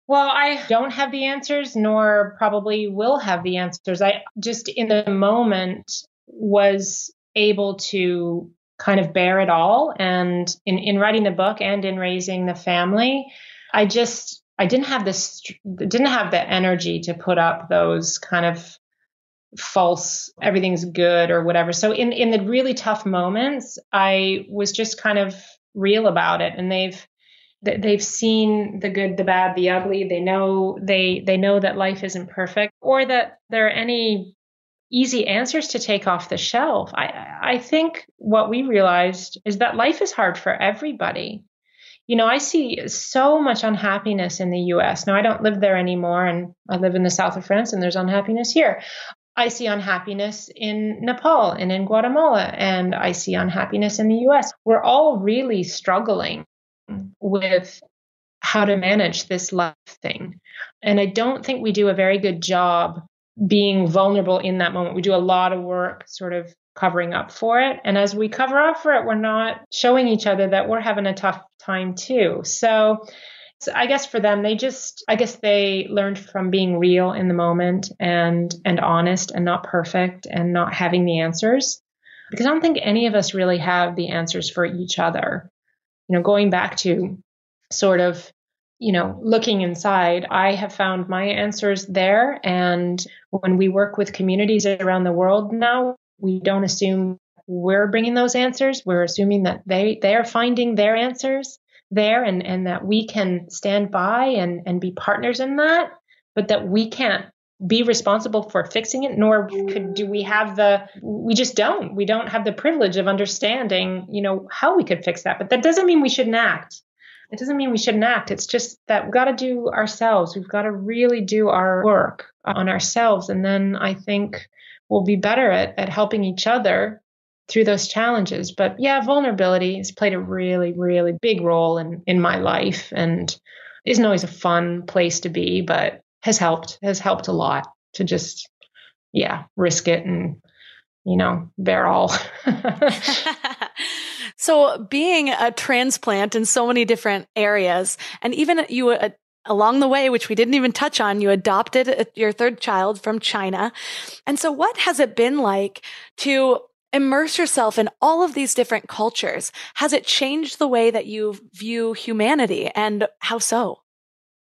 Well, I don't have the answers, nor probably will have the answers. I just in the moment was able to kind of bear it all. And in, in writing the book and in raising the family, I just, I didn't have this, didn't have the energy to put up those kind of false everything's good or whatever. So in in the really tough moments i was just kind of real about it. And they've they've seen the good the bad the ugly. They know they they know that life isn't perfect or that there are any easy answers to take off the shelf. I i think what we realized is that life is hard for everybody. You know, I see so much unhappiness in the US. Now, I don't live there anymore, and I live in the south of France, and there's unhappiness here. I see unhappiness in Nepal and in Guatemala, and I see unhappiness in the US. We're all really struggling with how to manage this life thing. And I don't think we do a very good job being vulnerable in that moment. We do a lot of work sort of covering up for it. And as we cover up for it, we're not showing each other that we're having a tough time too. So so I guess for them, they just, I guess they learned from being real in the moment and, and honest and not perfect and not having the answers. Because I don't think any of us really have the answers for each other. You know, going back to sort of, you know, looking inside, I have found my answers there. And when we work with communities around the world now, we don't assume we're bringing those answers. We're assuming that they, they are finding their answers there and, and that we can stand by and, and be partners in that, but that we can't be responsible for fixing it, nor could do we have the we just don't. We don't have the privilege of understanding, you know, how we could fix that. But that doesn't mean we shouldn't act. It doesn't mean we shouldn't act. It's just that we've got to do ourselves. We've got to really do our work on ourselves. And then I think we'll be better at, at helping each other through those challenges. But yeah, vulnerability has played a really, really big role in, in my life and isn't always a fun place to be, but has helped, has helped a lot to just, yeah, risk it and, you know, bear all. [laughs] [laughs] so being a transplant in so many different areas and even you, uh, along the way, which we didn't even touch on, you adopted uh, your third child from China. And so what has it been like to immerse yourself in all of these different cultures. Has it changed the way that you view humanity and how so?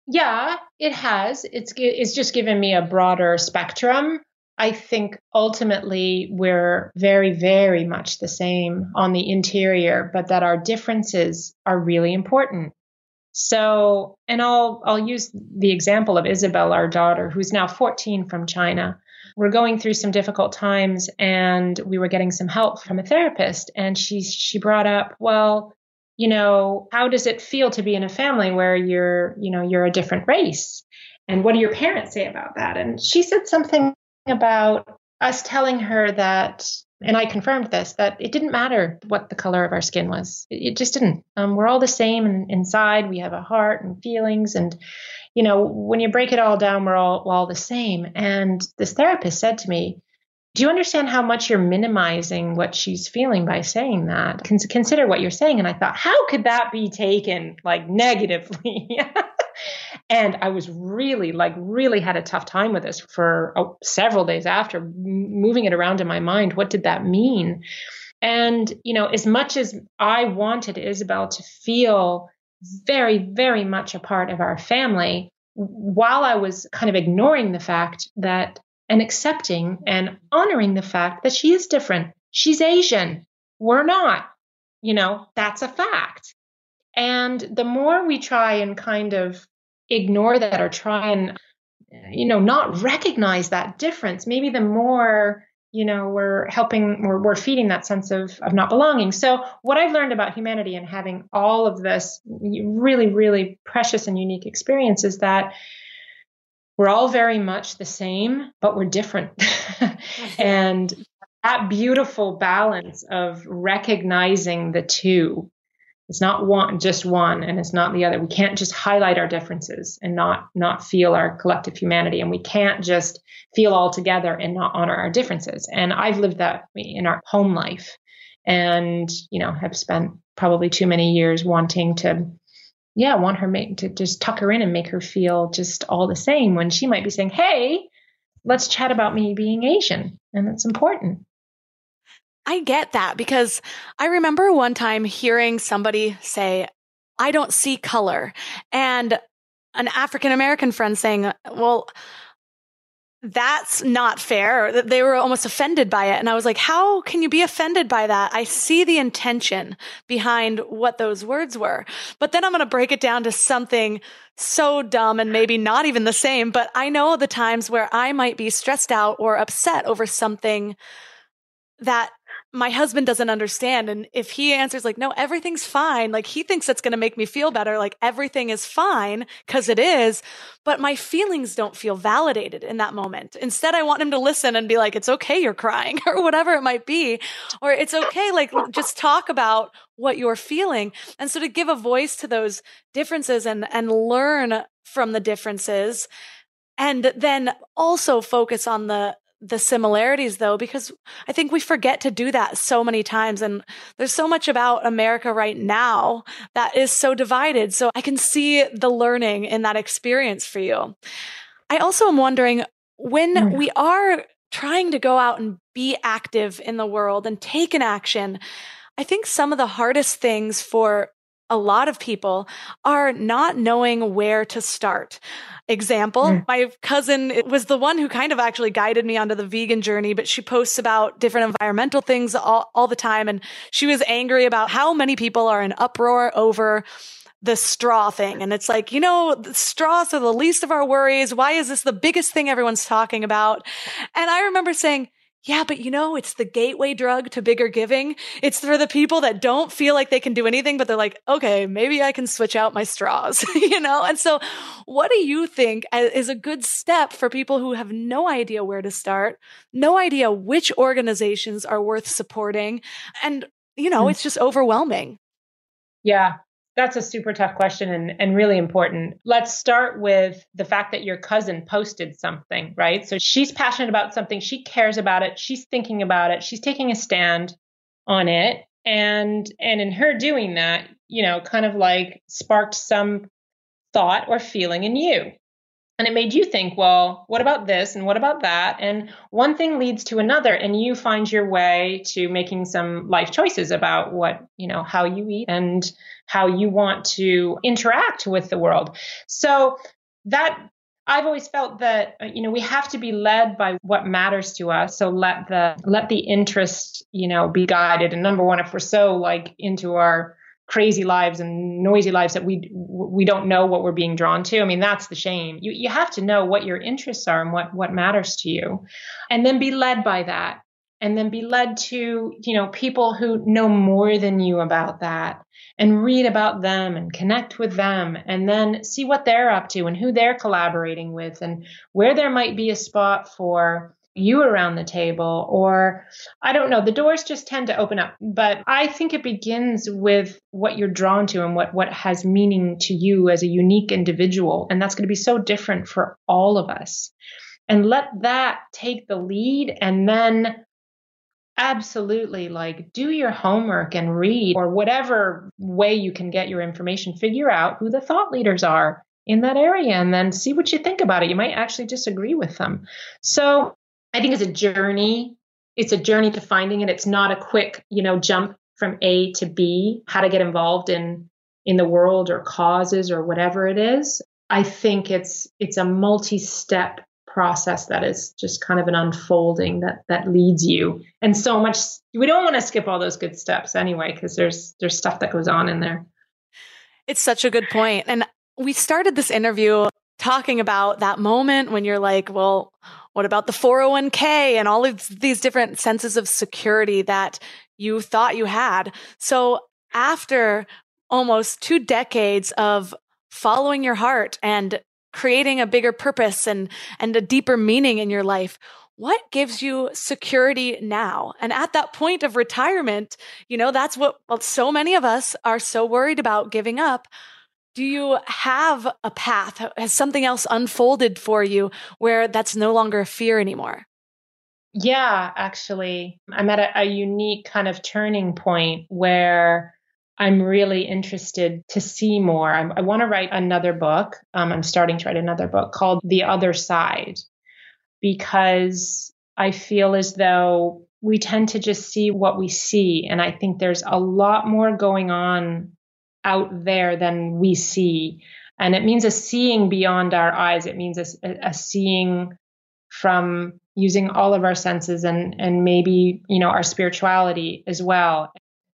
Yeah, it has. It's it's just given me a broader spectrum. I think ultimately we're very very much the same on the interior, but that our differences are really important. So, and I'll I'll use the example of Isabel, our daughter, who's now 14 from China we're going through some difficult times and we were getting some help from a therapist and she she brought up well you know how does it feel to be in a family where you're you know you're a different race? And what do your parents say about that? And she said something about us telling her that and I confirmed this that it didn't matter what the color of our skin was. It, just didn't. Um, we're all the same in, inside. We have a heart and feelings, and you know, when you break it all down, we're all, we're all the same. And this therapist said to me, do you understand how much you're minimizing what she's feeling by saying that? Con- consider what you're saying. And I thought, how could that be taken like negatively? [laughs] and I was really, like, really had a tough time with this for oh, several days after, moving it around in my mind. What did that mean? And, you know, as much as I wanted Isabel to feel very, very much a part of our family while I was kind of ignoring the fact that and accepting and honoring the fact that she is different. She's Asian. We're not. You know, that's a fact. And the more we try and kind of ignore that or try and you know, not recognize that difference, maybe the more you know we're helping we're, we're feeding that sense of of not belonging. So what i've learned about humanity and having all of this really really precious and unique experience is that we're all very much the same but we're different. [laughs] And that beautiful balance of recognizing the two it's not one just one and it's not the other. We can't just highlight our differences and not not feel our collective humanity and we can't just feel all together and not honor our differences. And i've lived that in our home life and you know have spent probably too many years wanting to yeah want her make, to just tuck her in and make her feel just all the same when she might be saying hey let's chat about me being asian and it's important I get that because I remember one time hearing somebody say, I don't see color. And an African American friend saying, well, that's not fair. They were almost offended by it. And I was like, how can you be offended by that? I see the intention behind what those words were. But then I'm going to break it down to something so dumb and maybe not even the same. But I know the times where I might be stressed out or upset over something that my husband doesn't understand. And if he answers like, no, everything's fine, like he thinks that's going to make me feel better, like everything is fine because it is, but my feelings don't feel validated in that moment. Instead, I want him to listen and be like, it's okay, you're crying [laughs] or whatever it might be. Or it's okay, like just talk about what you're feeling. And so to give a voice to those differences and, and learn from the differences and then also focus on the the similarities though because i think we forget to do that so many times and there's so much about america right now that is so divided so i can see the learning in that experience for you i also am wondering when mm. we are trying to go out and be active in the world and take an action i think some of the hardest things for a lot of people are not knowing where to start. Example, mm. my cousin was the one who kind of actually guided me onto the vegan journey, but she posts about different environmental things all, all the time. And she was angry about how many people are in uproar over the straw thing. And it's like, you know, straws are the least of our worries. Why is this the biggest thing everyone's talking about? And I remember saying, yeah, but you know, it's the gateway drug to bigger giving. It's for the people that don't feel like they can do anything, but they're like, okay, maybe I can switch out my straws, [laughs] you know? And so, what do you think is a good step for people who have no idea where to start, no idea which organizations are worth supporting? And, you know, mm. it's just overwhelming. Yeah, that's a super tough question and, and really important. Let's start with the fact that your cousin posted something, right? So she's passionate about something, she cares about it, she's thinking about it, she's taking a stand on it. And and in her doing that, you know, kind of like sparked some thought or feeling in you. And it made you think, well, what about this and what about that? And one thing leads to another, and you find your way to making some life choices about what, you know, how you eat and how you want to interact with the world. So that I've always felt that uh, you know we have to be led by what matters to us. So let the let the interest you know be guided. And number one, if we're so like into our crazy lives and noisy lives that we we don't know what we're being drawn to. I mean, that's the shame. You you have to know what your interests are and what what matters to you, and then be led by that, and then be led to you know people who know more than you about that, and read about them and connect with them, and then see what they're up to and who they're collaborating with, and where there might be a spot for you around the table or i don't know the doors just tend to open up. But i think it begins with what you're drawn to and what what has meaning to you as a unique individual. And that's going to be so different for all of us. And let that take the lead and then absolutely like do your homework and read or whatever way you can get your information figure out who the thought leaders are in that area and then see what you think about it. You might actually disagree with them. So I think it's a journey. It's a journey to finding it. It's not a quick, you know, jump from A to B, how to get involved in in the world or causes or whatever it is. I think it's it's a multi-step process that is just kind of an unfolding that that leads you. And so much we don't want to skip all those good steps anyway because there's there's stuff that goes on in there. It's such a good point. And we started this interview talking about that moment when you're like, well, what about the 401k and all of these different senses of security that you thought you had? So after almost two decades of following your heart and creating a bigger purpose and, and a deeper meaning in your life, what gives you security now? And at that point of retirement, you know, that's what well, so many of us are so worried about giving up. Do you have a path? Has something else unfolded for you where that's no longer a fear anymore? Yeah, actually, I'm at a, a unique kind of turning point where I'm really interested to see more. I, I want to write another book. Um, I'm starting to write another book called The Other Side because I feel as though we tend to just see what we see. And I think there's a lot more going on out there than we see. And it means a seeing beyond our eyes. It means a, a seeing from using all of our senses and, and maybe, you know, our spirituality as well.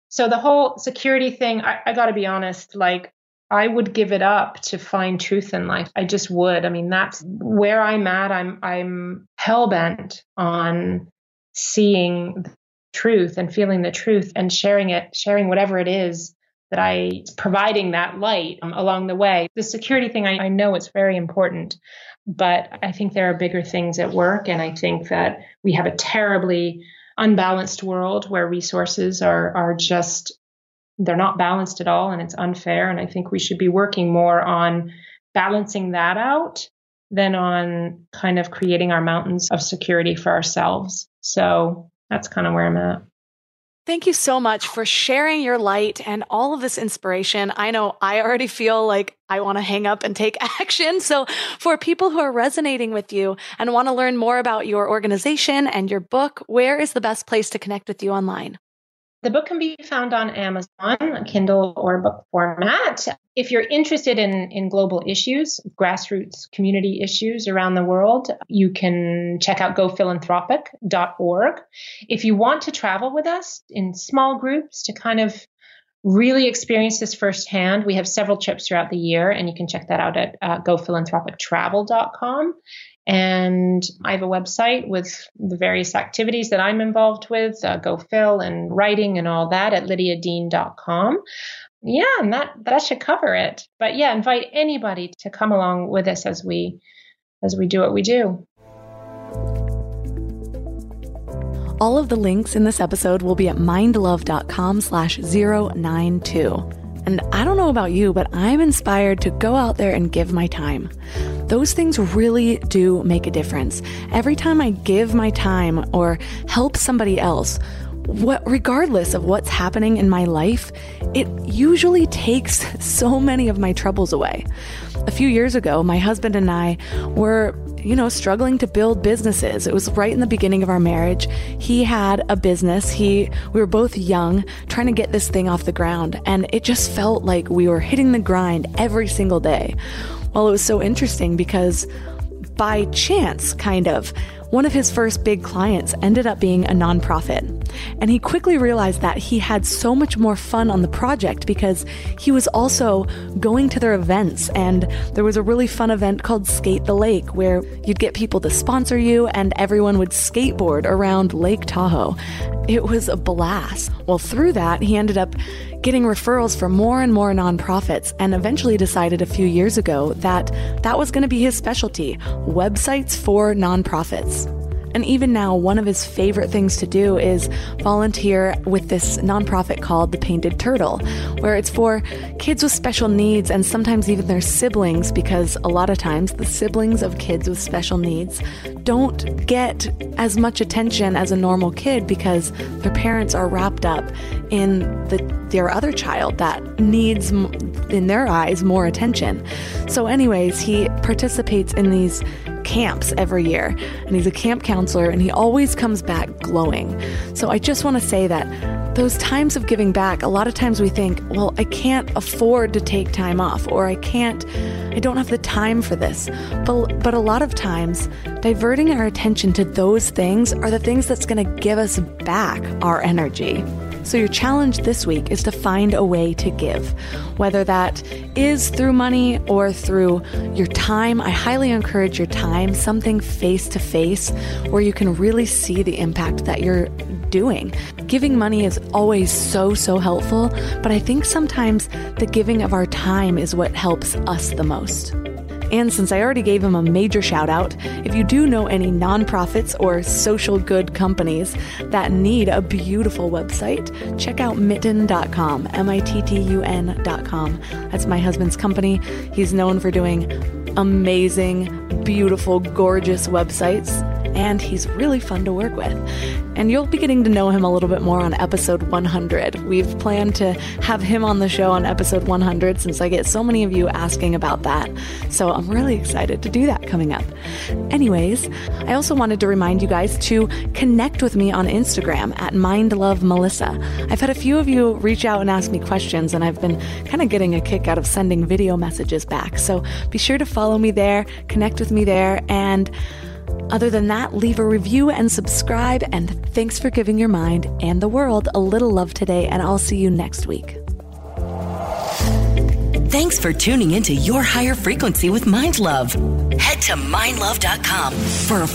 So the whole security thing, I, I got to be honest, like I would give it up to find truth in life. I just would. I mean, that's where I'm at. I'm I'm hell bent on seeing truth and feeling the truth and sharing it, sharing whatever it is that I providing that light um, along the way. The security thing, I, I know it's very important, but I think there are bigger things at work, and I think that we have a terribly unbalanced world where resources are are just they're not balanced at all and it's unfair and i think we should be working more on balancing that out than on kind of creating our mountains of security for ourselves so that's kind of where i'm at Thank you so much for sharing your light and all of this inspiration. I know I already feel like I want to hang up and take [laughs] action. So for people who are resonating with you and want to learn more about your organization and your book, where is the best place to connect with you online? The book can be found on Amazon, Kindle, or book format. If you're interested in, in global issues, grassroots community issues around the world, you can check out gophilanthropic.org. If you want to travel with us in small groups to kind of really experience this firsthand, we have several trips throughout the year, and you can check that out at uh, gophilanthropictravel.com. And I have a website with the various activities that I'm involved with, uh, GoPhil and writing and all that at lydiadean.com. Yeah, and that that should cover it. But yeah, invite anybody to come along with us as we as we do what we do. All of the links in this episode will be at mindlove.com slash 092. And I don't know about you, but I'm inspired to go out there and give my time. Those things really do make a difference. Every time I give my time or help somebody else, what regardless of what's happening in my life, it usually takes [laughs] so many of my troubles away. A few years ago, my husband and I were you know, struggling to build businesses. It was right in the beginning of our marriage. He had a business. He we were both young, trying to get this thing off the ground, and it just felt like we were hitting the grind every single day. Well, it was so interesting because by chance, kind of, one of his first big clients ended up being a nonprofit. And he quickly realized that he had so much more fun on the project because he was also going to their events. And there was a really fun event called Skate the Lake where you'd get people to sponsor you and everyone would skateboard around Lake Tahoe. It was a blast. Well, through that, he ended up getting referrals from more and more nonprofits and eventually decided a few years ago that that was going to be his specialty websites for nonprofits. And even now, one of his favorite things to do is volunteer with this nonprofit called The Painted Turtle, where it's for kids with special needs and sometimes even their siblings, because a lot of times the siblings of kids with special needs don't get as much attention as a normal kid because their parents are wrapped up in the, their other child that needs, in their eyes, more attention. So, anyways, he participates in these camps every year, and he's a camp counselor, and he always comes back glowing. So I just want to say that those times of giving back, a lot of times we think, well, I can't afford to take time off, or I can't, I don't have the time for this. But, but a lot of times, diverting our attention to those things are the things that's going to give us back our energy. So, your challenge this week is to find a way to give, whether that is through money or through your time. I highly encourage your time, something face to face where you can really see the impact that you're doing. Giving money is always so, so helpful, but I think sometimes the giving of our time is what helps us the most. And since I already gave him a major shout out, if you do know any nonprofits or social good companies that need a beautiful website, check out mittun.com, M I T T U N.com. That's my husband's company. He's known for doing amazing, beautiful, gorgeous websites and he's really fun to work with. And you'll be getting to know him a little bit more on episode 100. We've planned to have him on the show on episode 100 since I get so many of you asking about that. So I'm really excited to do that coming up. Anyways, I also wanted to remind you guys to connect with me on Instagram at MindLoveMelissa. I've had a few of you reach out and ask me questions, and I've been kind of getting a kick out of sending video messages back. So be sure to follow me there, connect with me there, and other than that, leave a review and subscribe. And thanks for giving your mind and the world a little love today. And I'll see you next week. Thanks for tuning into Your Higher Frequency with Mind Love. Head to mindlove.com for a